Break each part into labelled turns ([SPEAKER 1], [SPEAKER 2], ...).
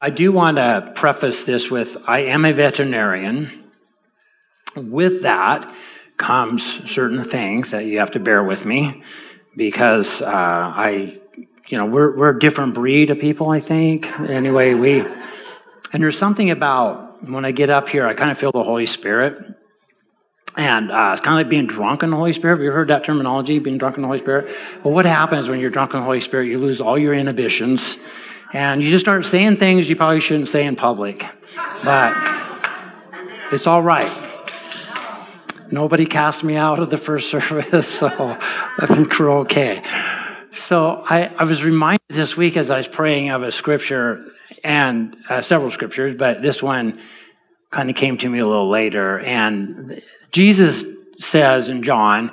[SPEAKER 1] I do want to preface this with I am a veterinarian. With that comes certain things that you have to bear with me because uh, I, you know, we're, we're a different breed of people, I think. Anyway, we, and there's something about when I get up here, I kind of feel the Holy Spirit. And uh, it's kind of like being drunk in the Holy Spirit. Have you heard that terminology, being drunk in the Holy Spirit? Well, what happens when you're drunk in the Holy Spirit? You lose all your inhibitions and you just start saying things you probably shouldn't say in public. But it's all right. Nobody cast me out of the first service, so I think we're okay. So I, I was reminded this week as I was praying of a scripture and uh, several scriptures, but this one kind of came to me a little later. And Jesus says in John,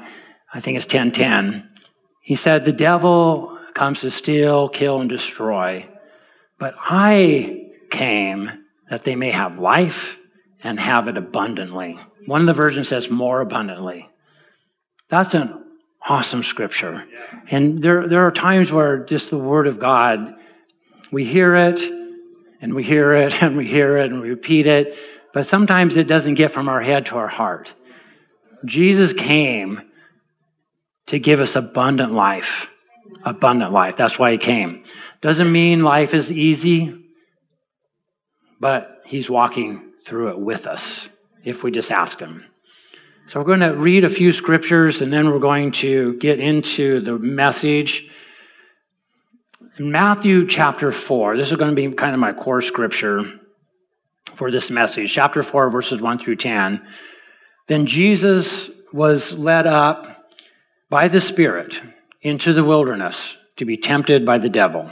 [SPEAKER 1] I think it's 10:10, he said, "The devil comes to steal, kill, and destroy." But I came that they may have life and have it abundantly. One of the versions says more abundantly. That's an awesome scripture. And there, there are times where just the Word of God, we hear it and we hear it and we hear it and we repeat it, but sometimes it doesn't get from our head to our heart. Jesus came to give us abundant life. Abundant life. That's why he came. Doesn't mean life is easy, but He's walking through it with us if we just ask Him. So we're going to read a few scriptures and then we're going to get into the message. In Matthew chapter 4, this is going to be kind of my core scripture for this message. Chapter 4, verses 1 through 10. Then Jesus was led up by the Spirit into the wilderness to be tempted by the devil.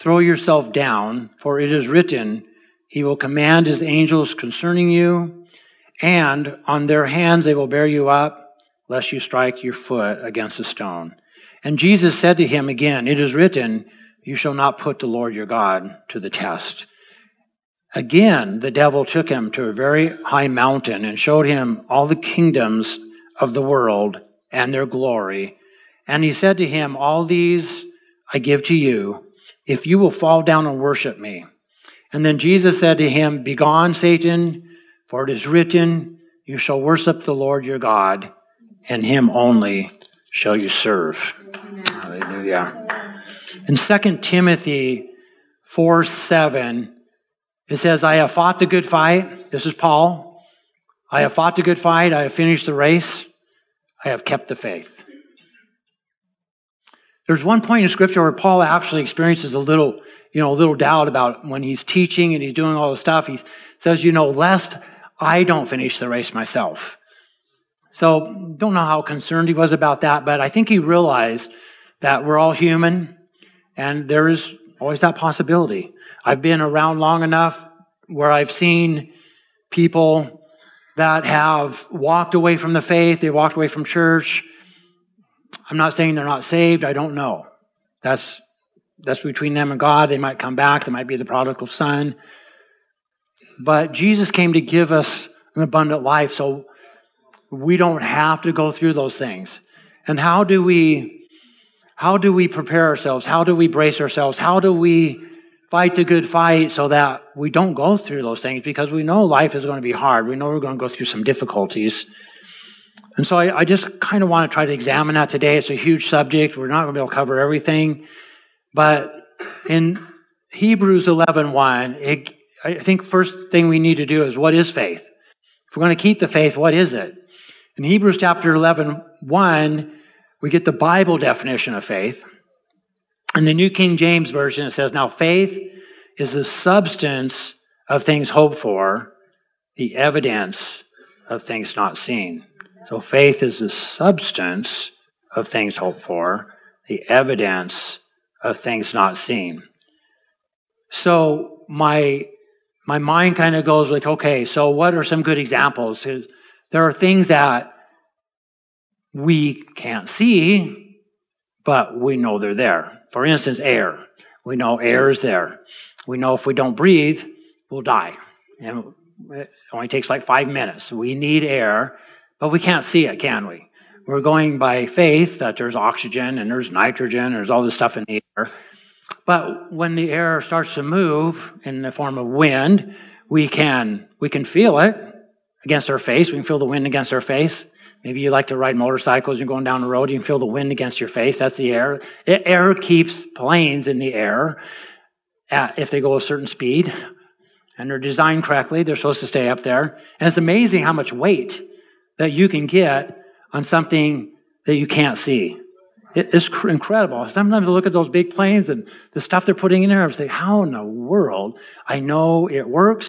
[SPEAKER 1] Throw yourself down, for it is written, He will command His angels concerning you, and on their hands they will bear you up, lest you strike your foot against a stone. And Jesus said to him again, It is written, You shall not put the Lord your God to the test. Again, the devil took him to a very high mountain and showed him all the kingdoms of the world and their glory. And he said to him, All these I give to you if you will fall down and worship me. And then Jesus said to him, Begone, Satan, for it is written, You shall worship the Lord your God, and him only shall you serve. Hallelujah. In 2 Timothy 4 7, it says, I have fought the good fight. This is Paul. I have fought the good fight. I have finished the race. I have kept the faith. There's one point in scripture where Paul actually experiences a little, you know, a little doubt about when he's teaching and he's doing all the stuff. He says, you know, lest I don't finish the race myself. So don't know how concerned he was about that, but I think he realized that we're all human and there is always that possibility. I've been around long enough where I've seen people that have walked away from the faith, they walked away from church, I'm not saying they're not saved. I don't know. That's that's between them and God. They might come back. They might be the prodigal son. But Jesus came to give us an abundant life, so we don't have to go through those things. And how do we how do we prepare ourselves? How do we brace ourselves? How do we fight the good fight so that we don't go through those things? Because we know life is going to be hard. We know we're going to go through some difficulties. And so I, I just kind of want to try to examine that today. It's a huge subject. We're not going to be able to cover everything. But in Hebrews 11, 1, it, I think first thing we need to do is what is faith? If we're going to keep the faith, what is it? In Hebrews chapter 11, 1, we get the Bible definition of faith. In the New King James Version, it says, Now faith is the substance of things hoped for, the evidence of things not seen. So faith is the substance of things hoped for, the evidence of things not seen. So my my mind kind of goes like, okay, so what are some good examples? There are things that we can't see, but we know they're there. For instance, air. We know air is there. We know if we don't breathe, we'll die. And it only takes like five minutes. We need air, but we can't see it, can we? We're going by faith that there's oxygen and there's nitrogen, and there's all this stuff in the air. But when the air starts to move in the form of wind, we can we can feel it against our face. We can feel the wind against our face. Maybe you like to ride motorcycles. You're going down the road. You can feel the wind against your face. That's the air. Air keeps planes in the air at, if they go a certain speed and they're designed correctly. They're supposed to stay up there. And it's amazing how much weight that you can get on something that you can't see. It's incredible. Sometimes I look at those big planes and the stuff they're putting in there, I say, how in the world? I know it works,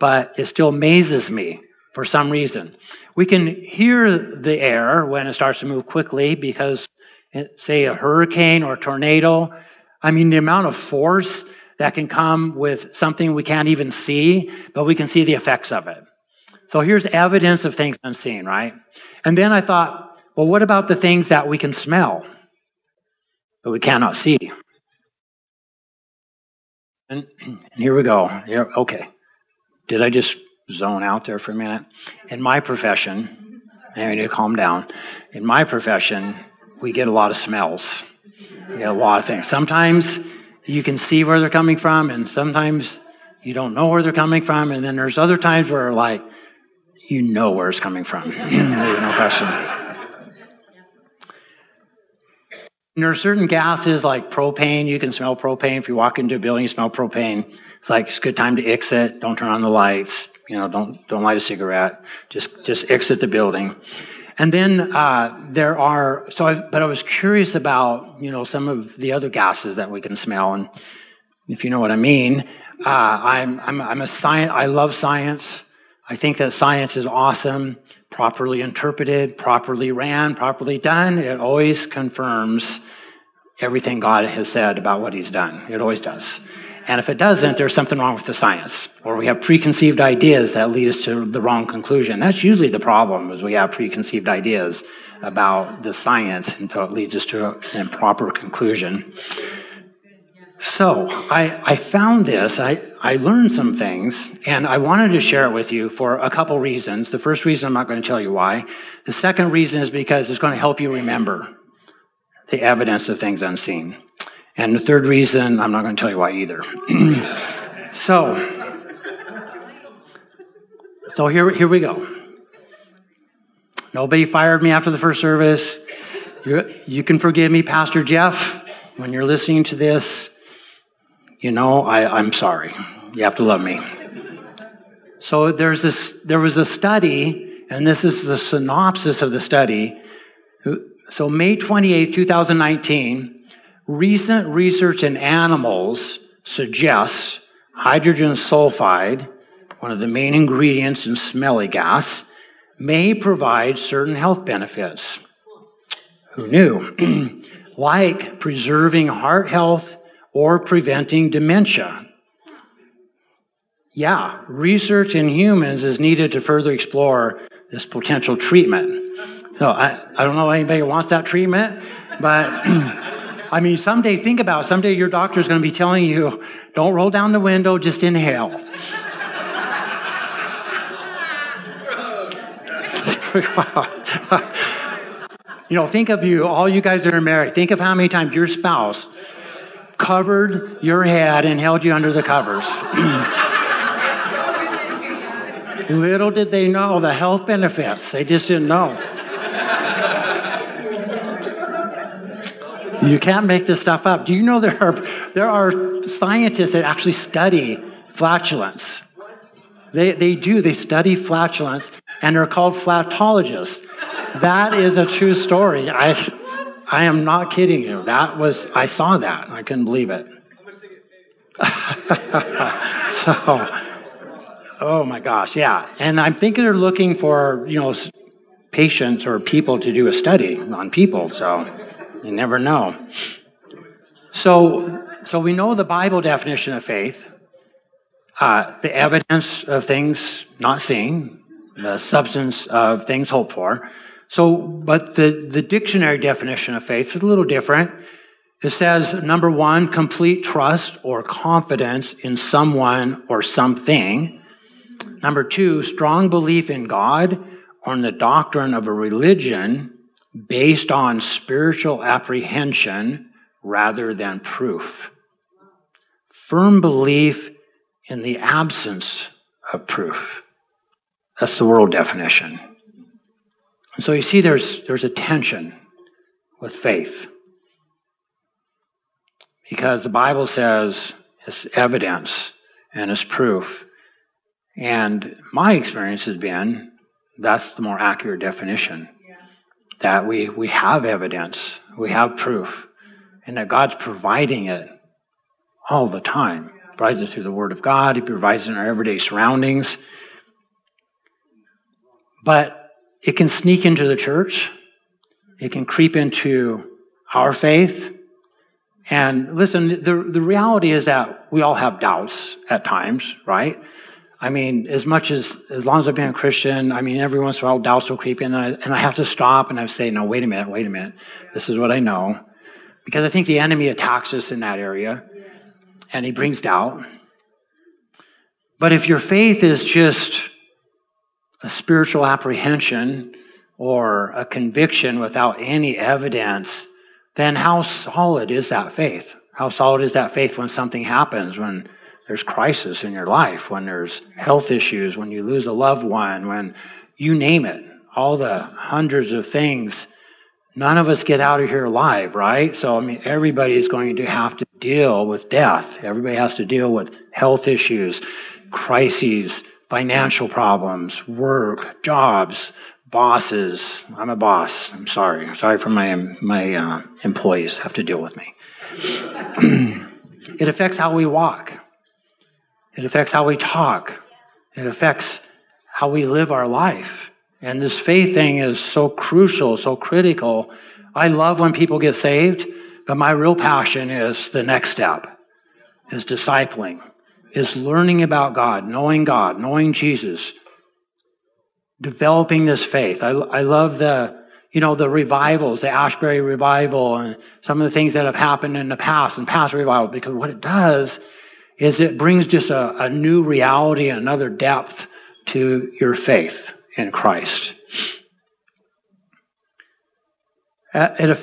[SPEAKER 1] but it still amazes me for some reason. We can hear the air when it starts to move quickly because, eh, say, a hurricane or a tornado. I mean, the amount of force that can come with something we can't even see, but we can see the effects of it. So here's evidence of things unseen, right? And then I thought, well, what about the things that we can smell? but we cannot see. And, and here we go. Here, okay. Did I just zone out there for a minute? In my profession, I need to calm down. In my profession, we get a lot of smells. We get a lot of things. Sometimes you can see where they're coming from, and sometimes you don't know where they're coming from. And then there's other times where, like, you know where it's coming from. No question. And there are certain gases like propane. You can smell propane. If you walk into a building, you smell propane. It's like it's a good time to exit. Don't turn on the lights. You know, don't don't light a cigarette. Just just exit the building. And then uh, there are so, I, but I was curious about you know some of the other gases that we can smell, and if you know what I mean, uh, I'm I'm I'm a science. I love science. I think that science is awesome properly interpreted, properly ran, properly done, it always confirms everything God has said about what He's done. It always does. And if it doesn't, there's something wrong with the science, or we have preconceived ideas that lead us to the wrong conclusion. That's usually the problem, is we have preconceived ideas about the science until it leads us to an improper conclusion. So I, I found this, I, I learned some things, and I wanted to share it with you for a couple reasons. The first reason, I'm not going to tell you why. The second reason is because it's going to help you remember the evidence of things unseen. And the third reason, I'm not going to tell you why either. so, so here, here we go. Nobody fired me after the first service. You, you can forgive me, Pastor Jeff, when you're listening to this you know, I, I'm sorry. You have to love me. So there's this, there was a study, and this is the synopsis of the study. So May 28, 2019, recent research in animals suggests hydrogen sulfide, one of the main ingredients in smelly gas, may provide certain health benefits. Who knew? like preserving heart health or preventing dementia. Yeah, research in humans is needed to further explore this potential treatment. So I, I don't know anybody wants that treatment, but I mean, someday, think about it, someday your doctor is going to be telling you, don't roll down the window, just inhale. you know, think of you, all you guys that are married, think of how many times your spouse covered your head and held you under the covers. Little did they know the health benefits. They just didn't know. You can't make this stuff up. Do you know there are, there are scientists that actually study flatulence? They, they do. They study flatulence, and they're called flatologists. That is a true story. I, I am not kidding you. That was, I saw that. I couldn't believe it. so, oh my gosh, yeah. And I'm thinking they're looking for, you know, patients or people to do a study on people. So you never know. So, so we know the Bible definition of faith. uh, the evidence of things not seen, the substance of things hoped for. So, but the, the dictionary definition of faith is a little different. It says, number one, complete trust or confidence in someone or something. Number two, strong belief in God or in the doctrine of a religion based on spiritual apprehension rather than proof. Firm belief in the absence of proof. That's the world definition. So you see there's, there's a tension with faith. Because the Bible says it's evidence and it's proof. And my experience has been that's the more accurate definition. Yeah. That we, we have evidence, we have proof, and that God's providing it all the time. He provides it through the Word of God, He provides it in our everyday surroundings. But it can sneak into the church, it can creep into our faith. And listen, the, the reality is that we all have doubts at times, right? I mean, as much as, as long as I've been a Christian, I mean, every once in a while doubts will creep in and I, and I have to stop and I say, no, wait a minute, wait a minute. This is what I know. Because I think the enemy attacks us in that area and he brings doubt. But if your faith is just a spiritual apprehension or a conviction without any evidence, then how solid is that faith? How solid is that faith when something happens, when there's crisis in your life, when there's health issues, when you lose a loved one, when you name it, all the hundreds of things. None of us get out of here alive, right? So, I mean, everybody is going to have to deal with death. Everybody has to deal with health issues, crises, financial problems, work, jobs, bosses. I'm a boss. I'm sorry. I'm sorry for my my uh, employees have to deal with me. it affects how we walk. It affects how we talk. It affects how we live our life. And this faith thing is so crucial, so critical. I love when people get saved, but my real passion is the next step, is discipling, is learning about God, knowing God, knowing Jesus, developing this faith. I, I love the, you know, the revivals, the Asbury revival, and some of the things that have happened in the past and past revival, because what it does is it brings just a, a new reality and another depth to your faith in Christ. Uh,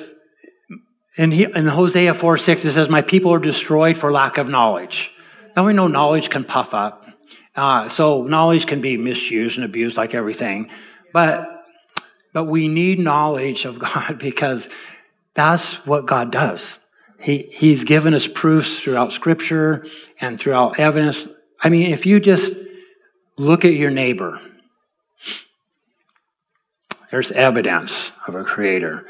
[SPEAKER 1] in, in Hosea 4 6, it says, My people are destroyed for lack of knowledge. Now we know knowledge can puff up. Uh, so knowledge can be misused and abused like everything. But, but we need knowledge of God because that's what God does. He, he's given us proofs throughout Scripture and throughout evidence. I mean, if you just look at your neighbor, there's evidence of a creator.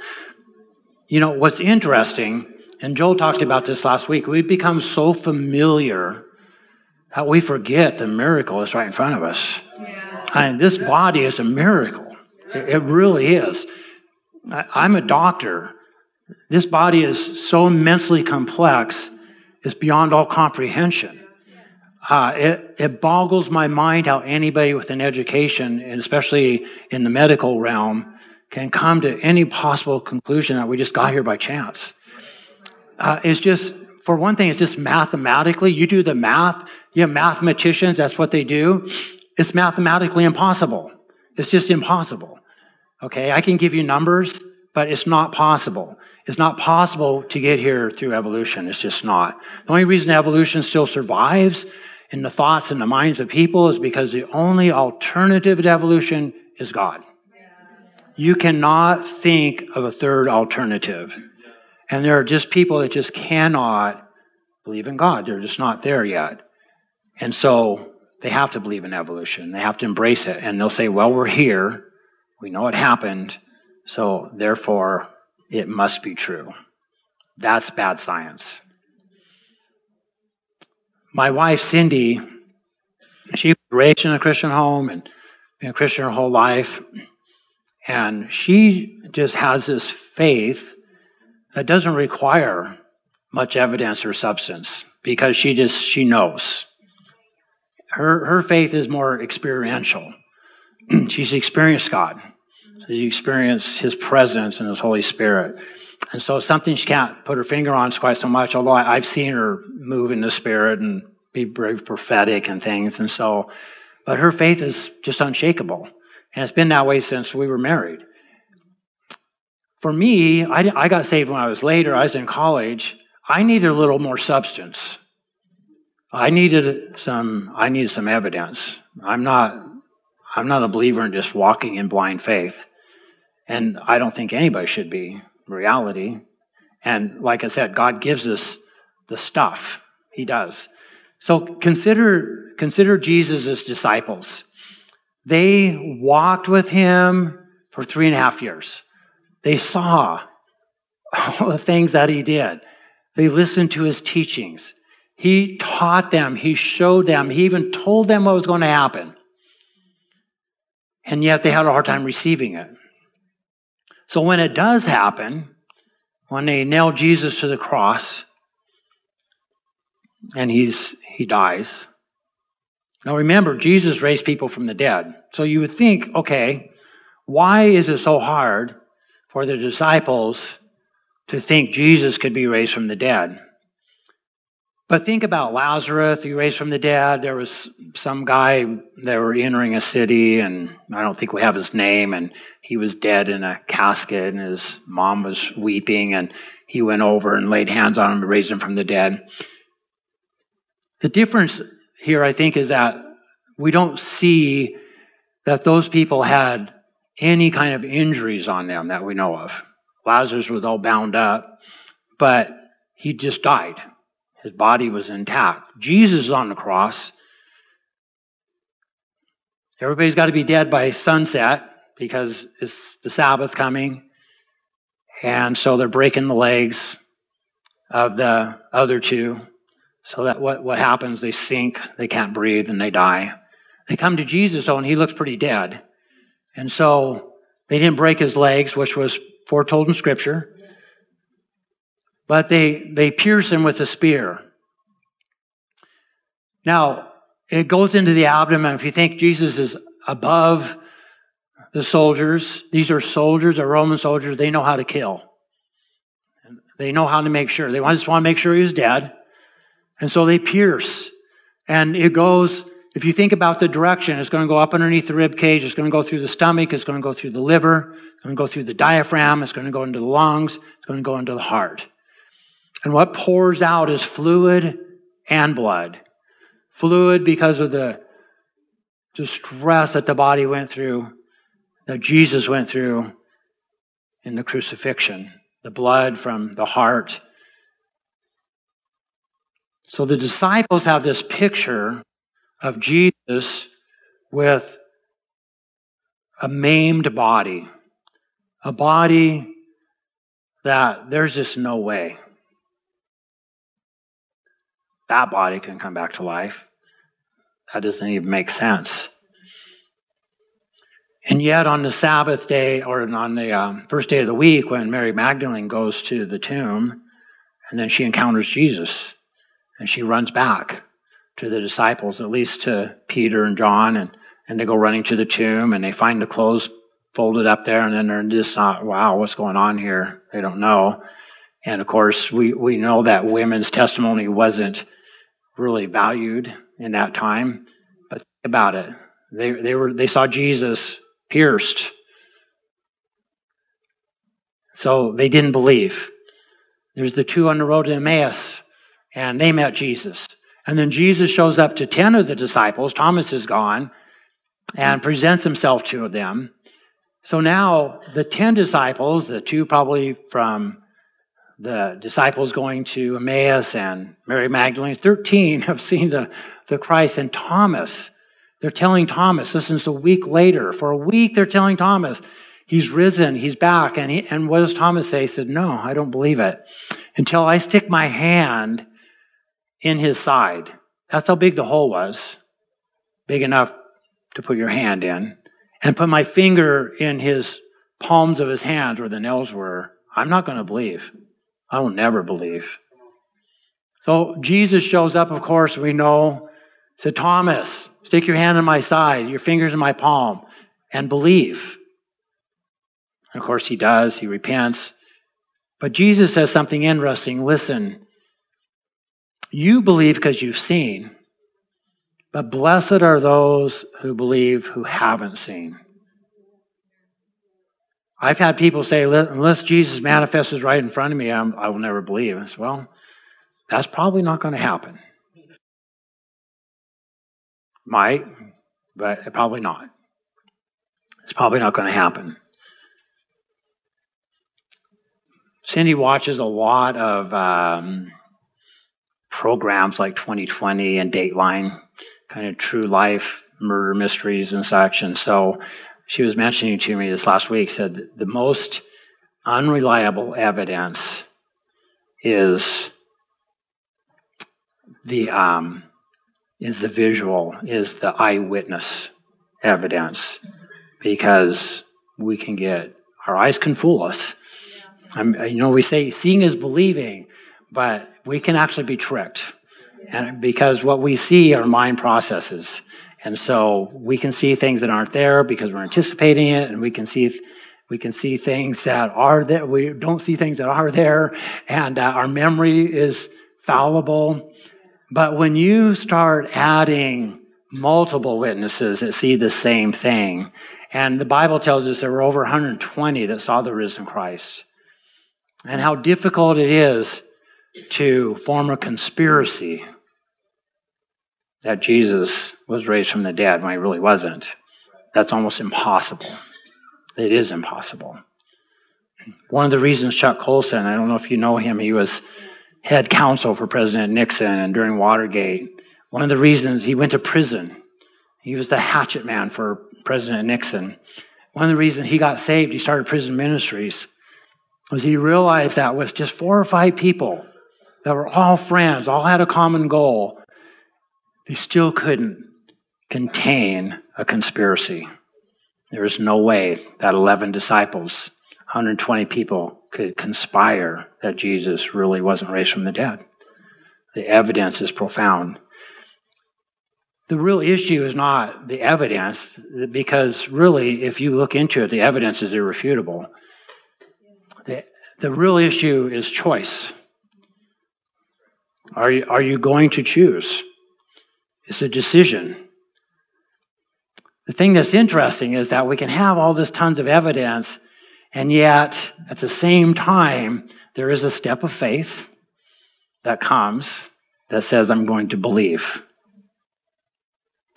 [SPEAKER 1] You know, what's interesting, and Joel talked about this last week, we've become so familiar that we forget the miracle is right in front of us. Yeah. Mean, this body is a miracle. It, it really is. I, I'm a doctor. This body is so immensely complex, it's beyond all comprehension. Uh, it, it boggles my mind how anybody with an education, and especially in the medical realm, can come to any possible conclusion that we just got here by chance. Uh, it's just, for one thing, it's just mathematically, you do the math, you have mathematicians, that's what they do. It's mathematically impossible. It's just impossible. Okay, I can give you numbers, but it's not possible. It's not possible to get here through evolution. It's just not. The only reason evolution still survives in the thoughts and the minds of people is because the only alternative to evolution is God. You cannot think of a third alternative. And there are just people that just cannot believe in God. They're just not there yet. And so they have to believe in evolution. They have to embrace it. And they'll say, well, we're here. We know it happened. So therefore, it must be true. That's bad science. My wife, Cindy, she was raised in a Christian home and been a Christian her whole life. And she just has this faith that doesn't require much evidence or substance because she just, she knows. Her, her faith is more experiential. She's experienced God. She's experienced His presence and His Holy Spirit. And so something she can't put her finger on quite so much, although I, I've seen her move in the Spirit and be very prophetic and things. And so, but her faith is just unshakable. And it's been that way since we were married. For me, I, I got saved when I was later. I was in college. I needed a little more substance. I needed some. I needed some evidence. I'm not. I'm not a believer in just walking in blind faith, and I don't think anybody should be. Reality, and like I said, God gives us the stuff. He does. So consider consider Jesus' disciples. They walked with him for three and a half years. They saw all the things that he did. They listened to his teachings. He taught them. He showed them. He even told them what was going to happen. And yet they had a hard time receiving it. So when it does happen, when they nail Jesus to the cross and he's, he dies. Now remember, Jesus raised people from the dead. So you would think, okay, why is it so hard for the disciples to think Jesus could be raised from the dead? But think about Lazarus, he raised from the dead. There was some guy that were entering a city, and I don't think we have his name, and he was dead in a casket, and his mom was weeping, and he went over and laid hands on him and raised him from the dead. The difference here, I think, is that we don't see that those people had any kind of injuries on them that we know of. Lazarus was all bound up, but he just died. His body was intact. Jesus is on the cross. Everybody's got to be dead by sunset because it's the Sabbath coming. And so they're breaking the legs of the other two. So that what, what happens, they sink, they can't breathe, and they die. They come to Jesus, though, and he looks pretty dead. And so they didn't break his legs, which was foretold in Scripture but they, they pierce him with a spear. Now, it goes into the abdomen. If you think Jesus is above the soldiers, these are soldiers, are Roman soldiers, they know how to kill. They know how to make sure. They just want to make sure he was dead. And so they pierce. And it goes, if you think about the direction, it's going to go up underneath the rib cage, it's going to go through the stomach, it's going to go through the liver, it's going to go through the diaphragm, it's going to go into the lungs, it's going to go into the heart. And what pours out is fluid and blood. Fluid because of the distress that the body went through, that Jesus went through in the crucifixion, the blood from the heart. So the disciples have this picture of Jesus with a maimed body, a body that there's just no way that body can come back to life. That doesn't even make sense. And yet, on the Sabbath day, or on the um, first day of the week, when Mary Magdalene goes to the tomb, and then she encounters Jesus, and she runs back to the disciples, at least to Peter and John, and, and they go running to the tomb, and they find the clothes folded up there, and then they're just not, wow, what's going on here? They don't know. And of course, we, we know that women's testimony wasn't really valued in that time. But think about it. They, they, were, they saw Jesus pierced. So they didn't believe. There's the two on the road to Emmaus, and they met Jesus. And then Jesus shows up to 10 of the disciples. Thomas is gone and presents himself to them. So now the 10 disciples, the two probably from the disciples going to Emmaus and Mary Magdalene, 13 have seen the, the Christ. And Thomas, they're telling Thomas, this is a week later. For a week, they're telling Thomas, he's risen, he's back. And, he, and what does Thomas say? He said, no, I don't believe it until I stick my hand in his side. That's how big the hole was. Big enough to put your hand in. And put my finger in his palms of his hands where the nails were. I'm not going to believe. I will never believe. So Jesus shows up, of course, we know said, Thomas, stick your hand in my side, your fingers in my palm, and believe. And of course, he does. He repents. But Jesus says something interesting. Listen, you believe because you've seen, but blessed are those who believe who haven't seen. I've had people say, unless Jesus manifests right in front of me, I'm, i will never believe. I said, well, that's probably not going to happen. Might, but probably not. It's probably not going to happen. Cindy watches a lot of um, programs like 2020 and Dateline, kind of true life murder mysteries and such. And so she was mentioning to me this last week, said the most unreliable evidence is the um, is the visual, is the eyewitness evidence, because we can get our eyes can fool us I'm, you know, we say seeing is believing, but we can actually be tricked. And because what we see are mind processes. And so we can see things that aren't there because we're anticipating it, and we can see we can see things that are there. We don't see things that are there, and uh, our memory is fallible. But when you start adding multiple witnesses that see the same thing, and the Bible tells us there were over 120 that saw the risen Christ and how difficult it is to form a conspiracy that Jesus was raised from the dead when he really wasn't. That's almost impossible. It is impossible. One of the reasons Chuck Colson, I don't know if you know him, he was head counsel for President Nixon and during Watergate. One of the reasons he went to prison, he was the hatchet man for President Nixon. One of the reasons he got saved, he started prison ministries was he realized that with just four or five people that were all friends, all had a common goal, they still couldn't contain a conspiracy. There was no way that 11 disciples, 120 people, could conspire that Jesus really wasn't raised from the dead. The evidence is profound. The real issue is not the evidence, because really, if you look into it, the evidence is irrefutable. The, the real issue is choice. Are you, are you going to choose? It's a decision. The thing that's interesting is that we can have all this tons of evidence, and yet at the same time, there is a step of faith that comes that says, I'm going to believe.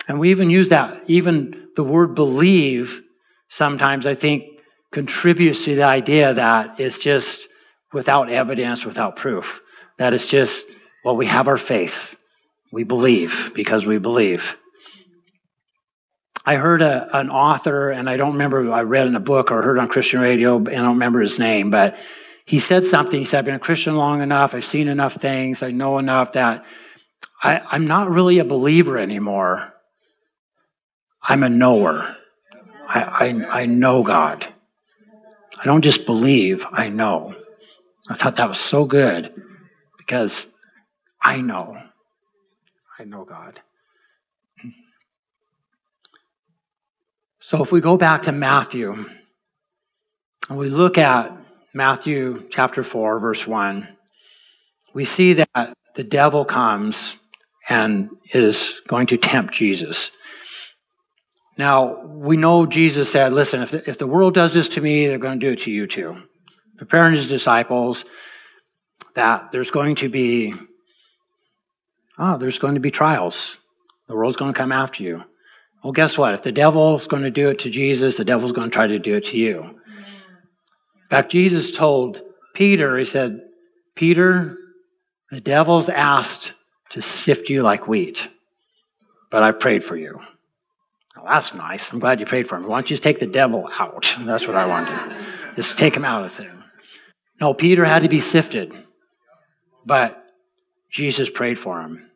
[SPEAKER 1] And we even use that, even the word believe, sometimes I think contributes to the idea that it's just without evidence, without proof. That it's just, well, we have our faith. We believe because we believe. I heard a, an author, and I don't remember, I read in a book or heard on Christian radio, and I don't remember his name, but he said something. He said, I've been a Christian long enough, I've seen enough things, I know enough that I, I'm not really a believer anymore. I'm a knower. I, I, I know God. I don't just believe, I know. I thought that was so good because I know. I know God. So if we go back to Matthew and we look at Matthew chapter 4, verse 1, we see that the devil comes and is going to tempt Jesus. Now, we know Jesus said, listen, if the, if the world does this to me, they're going to do it to you too. Preparing his disciples that there's going to be, oh, there's going to be trials. The world's going to come after you. Well, guess what? If the devil's going to do it to Jesus, the devil's going to try to do it to you. In fact, Jesus told Peter, he said, Peter, the devil's asked to sift you like wheat, but I prayed for you. Well, that's nice. I'm glad you prayed for him. Why don't you just take the devil out? That's what I want wanted. Just take him out of the thing. No, Peter had to be sifted, but Jesus prayed for him.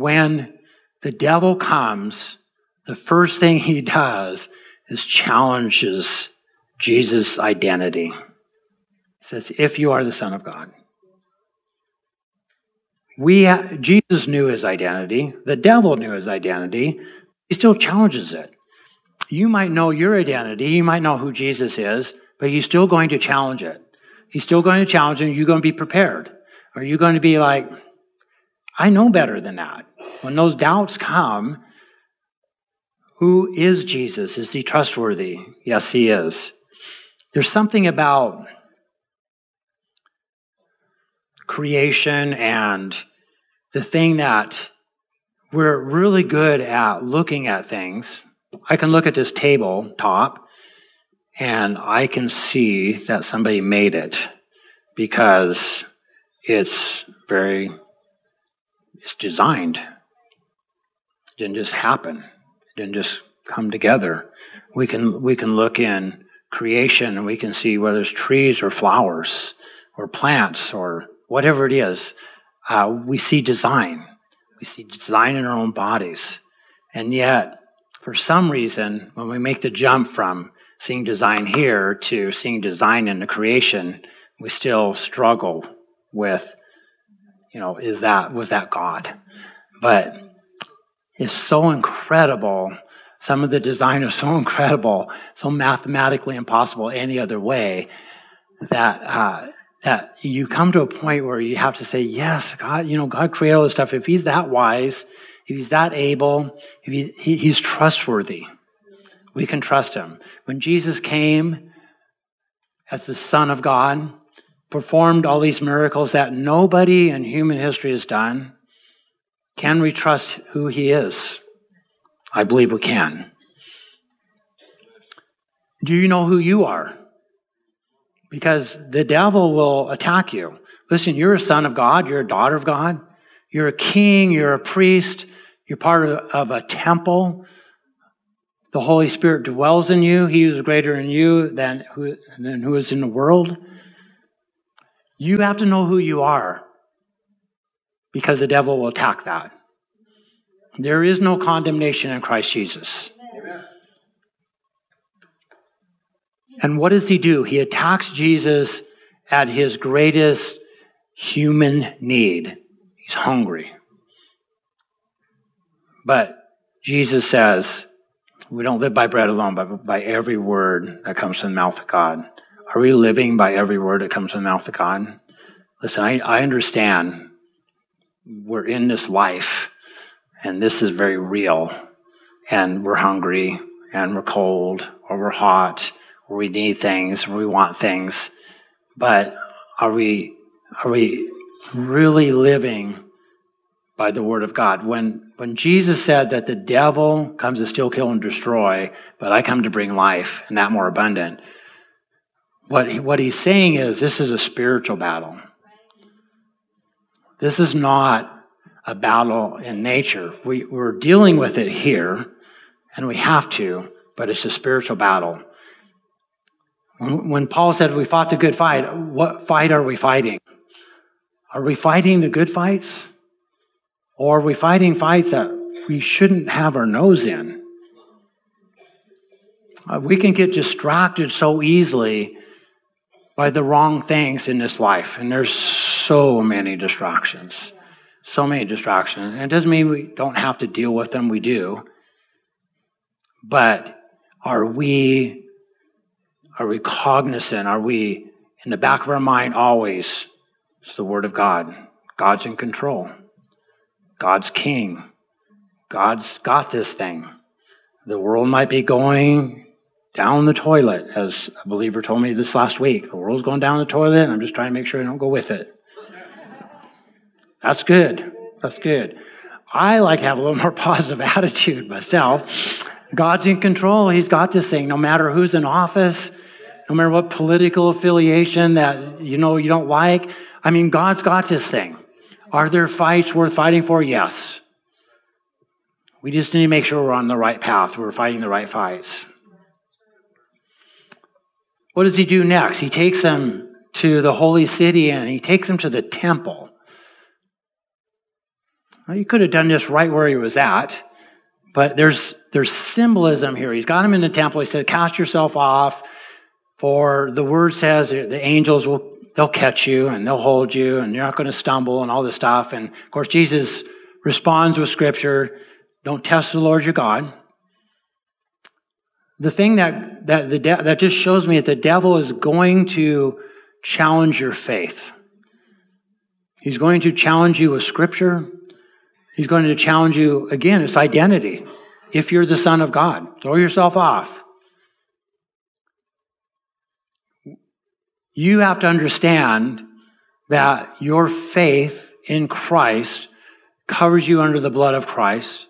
[SPEAKER 1] When the devil comes, the first thing he does is challenges Jesus' identity. He says, If you are the Son of God, We, Jesus knew his identity. The devil knew his identity. He still challenges it. You might know your identity. You might know who Jesus is, but he's still going to challenge it. He's still going to challenge it. You're going to be prepared. Are you going to be like, I know better than that? When those doubts come, who is Jesus? Is he trustworthy? Yes, he is. There's something about creation and the thing that we're really good at looking at things. I can look at this table top and I can see that somebody made it because it's very it's designed. Didn't just happen. It didn't just come together. We can we can look in creation and we can see whether it's trees or flowers or plants or whatever it is. Uh, we see design. We see design in our own bodies. And yet, for some reason, when we make the jump from seeing design here to seeing design in the creation, we still struggle with, you know, is that, was that God? But it's so incredible. Some of the design is so incredible, so mathematically impossible any other way that, uh, that you come to a point where you have to say, yes, God, you know, God created all this stuff. If he's that wise, if he's that able, if he, he, he's trustworthy, we can trust him. When Jesus came as the Son of God, performed all these miracles that nobody in human history has done, can we trust who he is? I believe we can. Do you know who you are? Because the devil will attack you. Listen, you're a son of God, you're a daughter of God, you're a king, you're a priest, you're part of a temple. The Holy Spirit dwells in you. He is greater in you than who, than who is in the world. You have to know who you are because the devil will attack that. There is no condemnation in Christ Jesus. And what does he do? He attacks Jesus at his greatest human need. He's hungry. But Jesus says, we don't live by bread alone, but by every word that comes from the mouth of God. Are we living by every word that comes from the mouth of God? Listen, I, I understand we're in this life, and this is very real, and we're hungry, and we're cold, or we're hot, or we need things, or we want things. But are we are we really living by the word of God? When when Jesus said that the devil comes to steal, kill, and destroy, but I come to bring life and that more abundant. What, he, what he's saying is this is a spiritual battle. This is not a battle in nature. We, we're dealing with it here, and we have to, but it's a spiritual battle. When, when Paul said we fought the good fight, what fight are we fighting? Are we fighting the good fights? Or are we fighting fights that we shouldn't have our nose in? Uh, we can get distracted so easily by the wrong things in this life. And there's so many distractions. So many distractions. And it doesn't mean we don't have to deal with them, we do. But are we are we cognizant? Are we in the back of our mind always? It's the Word of God. God's in control. God's king. God's got this thing. The world might be going down the toilet, as a believer told me this last week. The world's going down the toilet, and I'm just trying to make sure I don't go with it. That's good. That's good. I like to have a little more positive attitude myself. God's in control. He's got this thing. No matter who's in office, no matter what political affiliation that you know you don't like. I mean, God's got this thing. Are there fights worth fighting for? Yes. We just need to make sure we're on the right path. We're fighting the right fights. What does he do next? He takes them to the holy city and he takes them to the temple. Well, he could have done this right where he was at, but there's, there's symbolism here. He's got him in the temple. He said, Cast yourself off, for the word says the angels will they'll catch you and they'll hold you and you're not going to stumble and all this stuff. And of course, Jesus responds with scripture don't test the Lord your God. The thing that, that, the de- that just shows me that the devil is going to challenge your faith. He's going to challenge you with scripture. He's going to challenge you, again, it's identity. If you're the Son of God, throw yourself off. You have to understand that your faith in Christ covers you under the blood of Christ.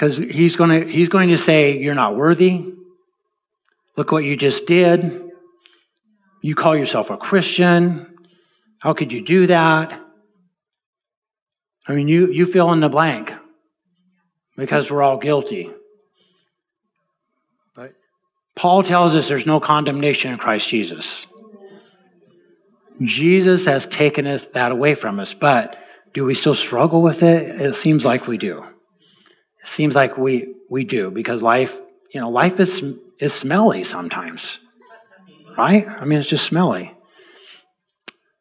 [SPEAKER 1] Because he's going to, he's going to say, You're not worthy. Look what you just did. You call yourself a Christian. How could you do that? I mean, you, you fill in the blank because we're all guilty. But Paul tells us there's no condemnation in Christ Jesus. Jesus has taken us that away from us, but do we still struggle with it? It seems like we do. Seems like we we do because life, you know, life is is smelly sometimes. Right? I mean, it's just smelly.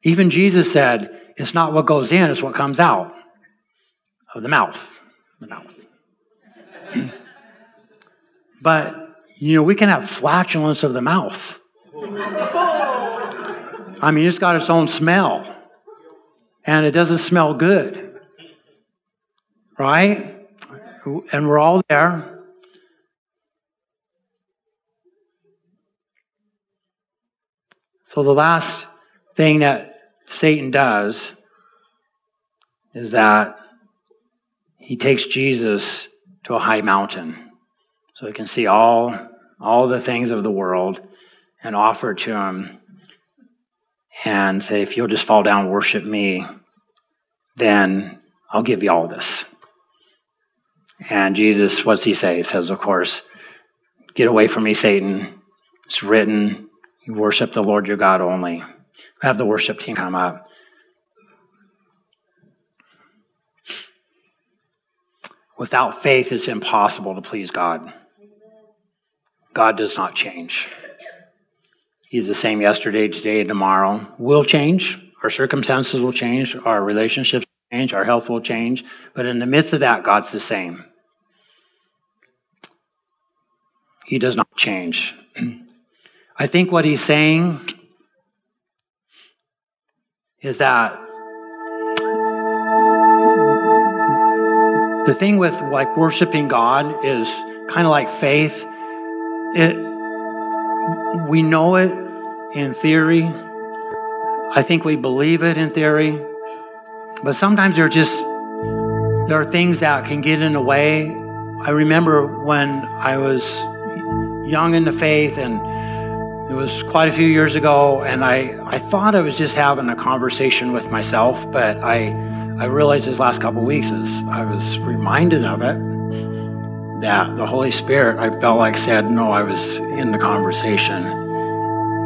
[SPEAKER 1] Even Jesus said, it's not what goes in, it's what comes out of the mouth. The mouth. but, you know, we can have flatulence of the mouth. I mean, it's got its own smell. And it doesn't smell good. Right? And we're all there. So the last thing that Satan does is that he takes Jesus to a high mountain so he can see all, all the things of the world and offer to him and say, if you'll just fall down and worship me, then I'll give you all this. And Jesus, what's he say? He says, of course, get away from me, Satan. It's written, you worship the Lord your God only. Have the worship team come up. Without faith, it's impossible to please God. God does not change. He's the same yesterday, today, and tomorrow. Will change. Our circumstances will change. Our relationships will change. Our health will change. But in the midst of that, God's the same. He does not change. I think what he's saying is that the thing with like worshiping God is kind of like faith. It we know it in theory. I think we believe it in theory. But sometimes there are just there are things that can get in the way. I remember when I was young in the faith and it was quite a few years ago and I, I thought I was just having a conversation with myself, but I I realized this last couple weeks as I was reminded of it that the Holy Spirit I felt like said, No, I was in the conversation.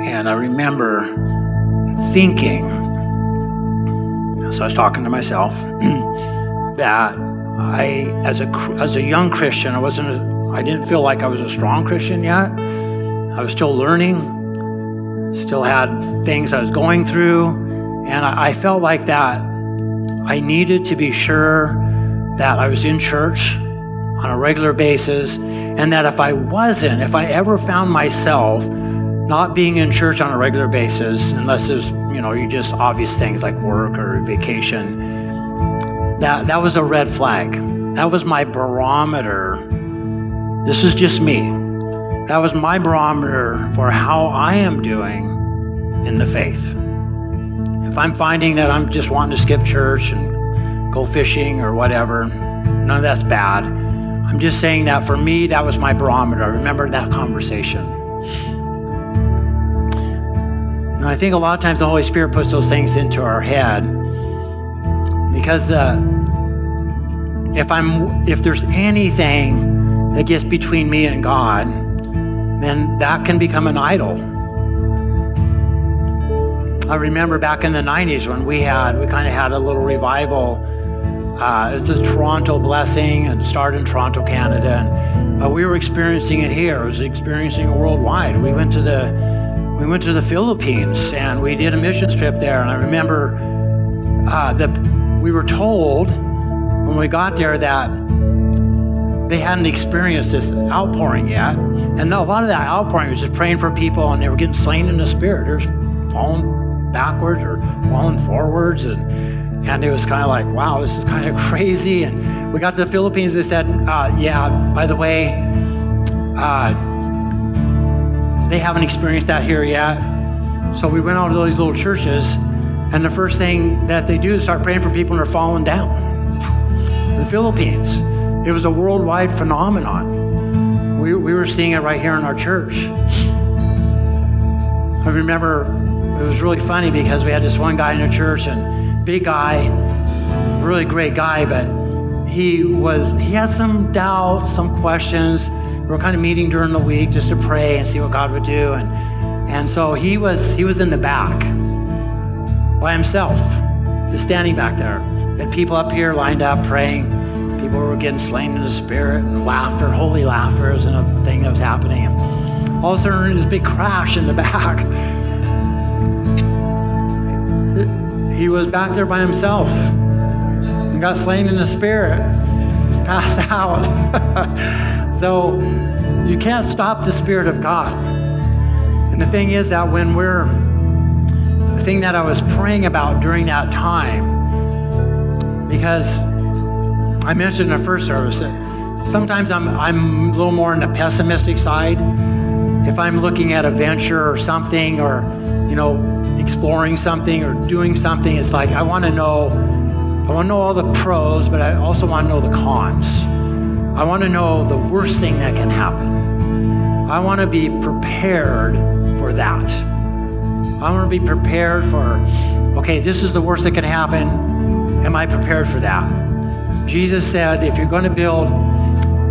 [SPEAKER 1] And I remember thinking, so I was talking to myself, that I, as a as a young Christian, I wasn't, a, I didn't feel like I was a strong Christian yet. I was still learning, still had things I was going through, and I, I felt like that I needed to be sure that I was in church on a regular basis, and that if I wasn't, if I ever found myself not being in church on a regular basis, unless there's, you know, you just obvious things like work or vacation, that, that was a red flag. That was my barometer. This is just me. That was my barometer for how I am doing in the faith. If I'm finding that I'm just wanting to skip church and go fishing or whatever, none of that's bad. I'm just saying that for me, that was my barometer. I remember that conversation. And I think a lot of times the Holy Spirit puts those things into our head because uh, if I'm if there's anything that gets between me and God, then that can become an idol. I remember back in the 90s when we had we kind of had a little revival. Uh, it's the Toronto blessing and started in Toronto, Canada, and uh, we were experiencing it here. I was experiencing it worldwide. We went to the we went to the Philippines and we did a missions trip there. And I remember uh, that we were told when we got there that they hadn't experienced this outpouring yet. And a lot of that outpouring was just praying for people and they were getting slain in the spirit. They're falling backwards or falling forwards. And, and it was kind of like, wow, this is kind of crazy. And we got to the Philippines. They said, uh, yeah, by the way, uh, they haven't experienced that here yet. So we went out to these little churches. And the first thing that they do is start praying for people and they're falling down. The Philippines. It was a worldwide phenomenon. We, we were seeing it right here in our church. I remember it was really funny because we had this one guy in the church and big guy, really great guy, but he was he had some doubts, some questions. We were kind of meeting during the week just to pray and see what God would do. And and so he was he was in the back by himself, just standing back there. And people up here lined up praying people were getting slain in the spirit and laughter, holy laughter was a thing that was happening. All of a sudden, this big crash in the back. He was back there by himself and got slain in the spirit. He's passed out. so you can't stop the spirit of God. And the thing is that when we're, the thing that I was praying about during that time, because I mentioned in the first service that sometimes I'm, I'm a little more on the pessimistic side. If I'm looking at a venture or something or, you know, exploring something or doing something, it's like I want to know, I want to know all the pros, but I also want to know the cons. I want to know the worst thing that can happen. I want to be prepared for that. I want to be prepared for, okay, this is the worst that can happen. Am I prepared for that? Jesus said, if you're going to build,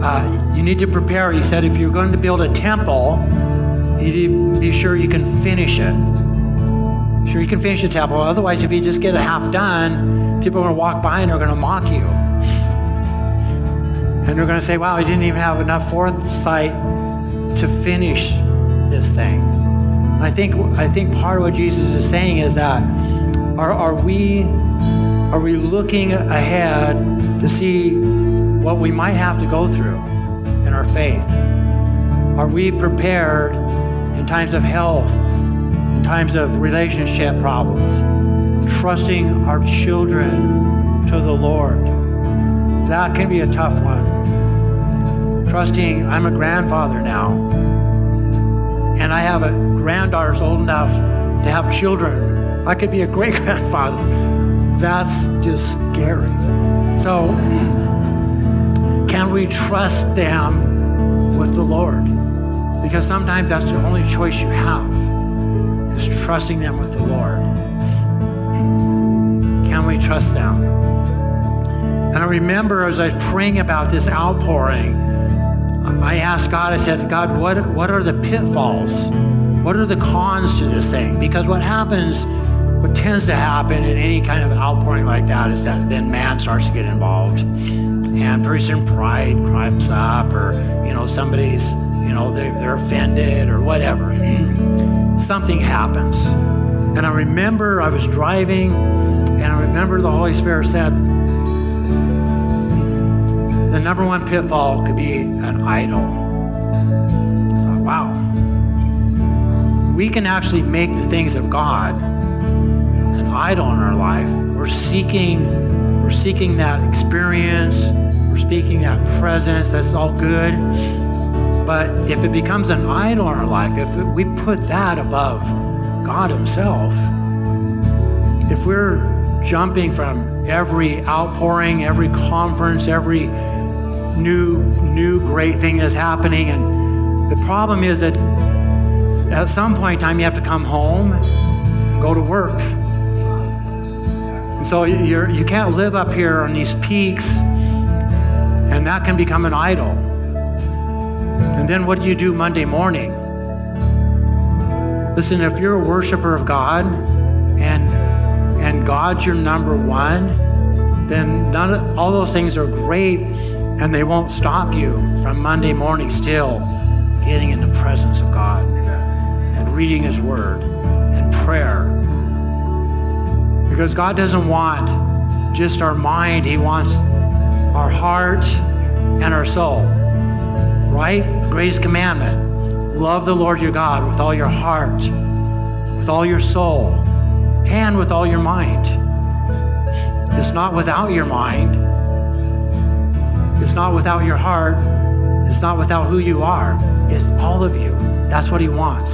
[SPEAKER 1] uh, you need to prepare. He said, if you're going to build a temple, you need to be sure you can finish it. Sure, you can finish the temple. Otherwise, if you just get it half done, people are going to walk by and they're going to mock you. And they're going to say, wow, he didn't even have enough foresight to finish this thing. And I think, I think part of what Jesus is saying is that are, are we are we looking ahead to see what we might have to go through in our faith? Are we prepared in times of health, in times of relationship problems, trusting our children to the Lord? That can be a tough one. Trusting, I'm a grandfather now, and I have a granddaughter's old enough to have children. I could be a great grandfather that's just scary. So, can we trust them with the Lord? Because sometimes that's the only choice you have is trusting them with the Lord. Can we trust them? And I remember as I was praying about this outpouring, I asked God, I said, God, what, what are the pitfalls? What are the cons to this thing? Because what happens what tends to happen in any kind of outpouring like that is that then man starts to get involved. And pretty soon pride climbs up or you know somebody's you know they're, they're offended or whatever. Something happens. And i remember i was driving and i remember the holy spirit said the number one pitfall could be an idol. Thought, wow. We can actually make the things of god idol in our life. We're seeking, we're seeking that experience. We're seeking that presence. That's all good. But if it becomes an idol in our life, if we put that above God Himself, if we're jumping from every outpouring, every conference, every new new great thing that's happening, and the problem is that at some point in time you have to come home, go to work, and so you're, you can't live up here on these peaks, and that can become an idol. And then what do you do Monday morning? Listen, if you're a worshiper of God and and God's your number one, then none of, all those things are great and they won't stop you from Monday morning still getting in the presence of God and reading His Word and prayer. Because God doesn't want just our mind, He wants our heart and our soul. Right? Greatest commandment love the Lord your God with all your heart, with all your soul, and with all your mind. It's not without your mind, it's not without your heart, it's not without who you are. It's all of you. That's what He wants.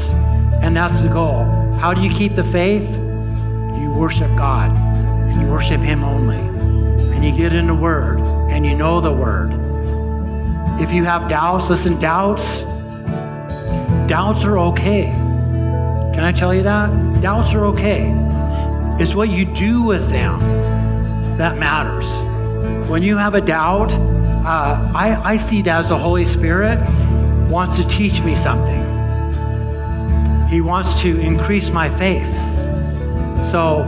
[SPEAKER 1] And that's the goal. How do you keep the faith? Worship God and you worship Him only. And you get in the Word and you know the Word. If you have doubts, listen, doubts, doubts are okay. Can I tell you that? Doubts are okay. It's what you do with them that matters. When you have a doubt, uh, I, I see that as the Holy Spirit wants to teach me something. He wants to increase my faith. So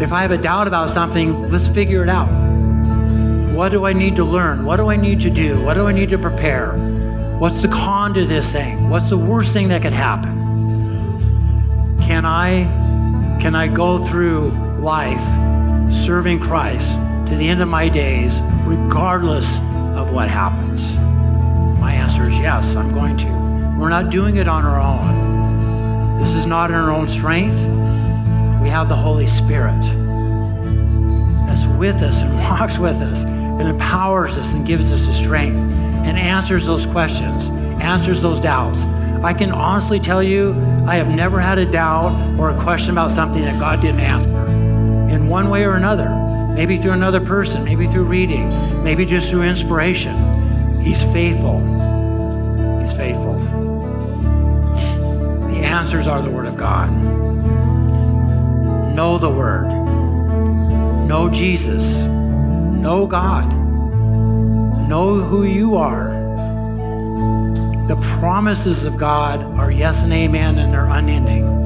[SPEAKER 1] if I have a doubt about something, let's figure it out. What do I need to learn? What do I need to do? What do I need to prepare? What's the con to this thing? What's the worst thing that could happen? Can I can I go through life serving Christ to the end of my days regardless of what happens? My answer is yes, I'm going to. We're not doing it on our own. This is not in our own strength. We have the Holy Spirit that's with us and walks with us and empowers us and gives us the strength and answers those questions, answers those doubts. I can honestly tell you, I have never had a doubt or a question about something that God didn't answer in one way or another. Maybe through another person, maybe through reading, maybe just through inspiration. He's faithful. He's faithful. The answers are the Word of God. Know the Word. Know Jesus. Know God. Know who you are. The promises of God are yes and amen, and they're unending.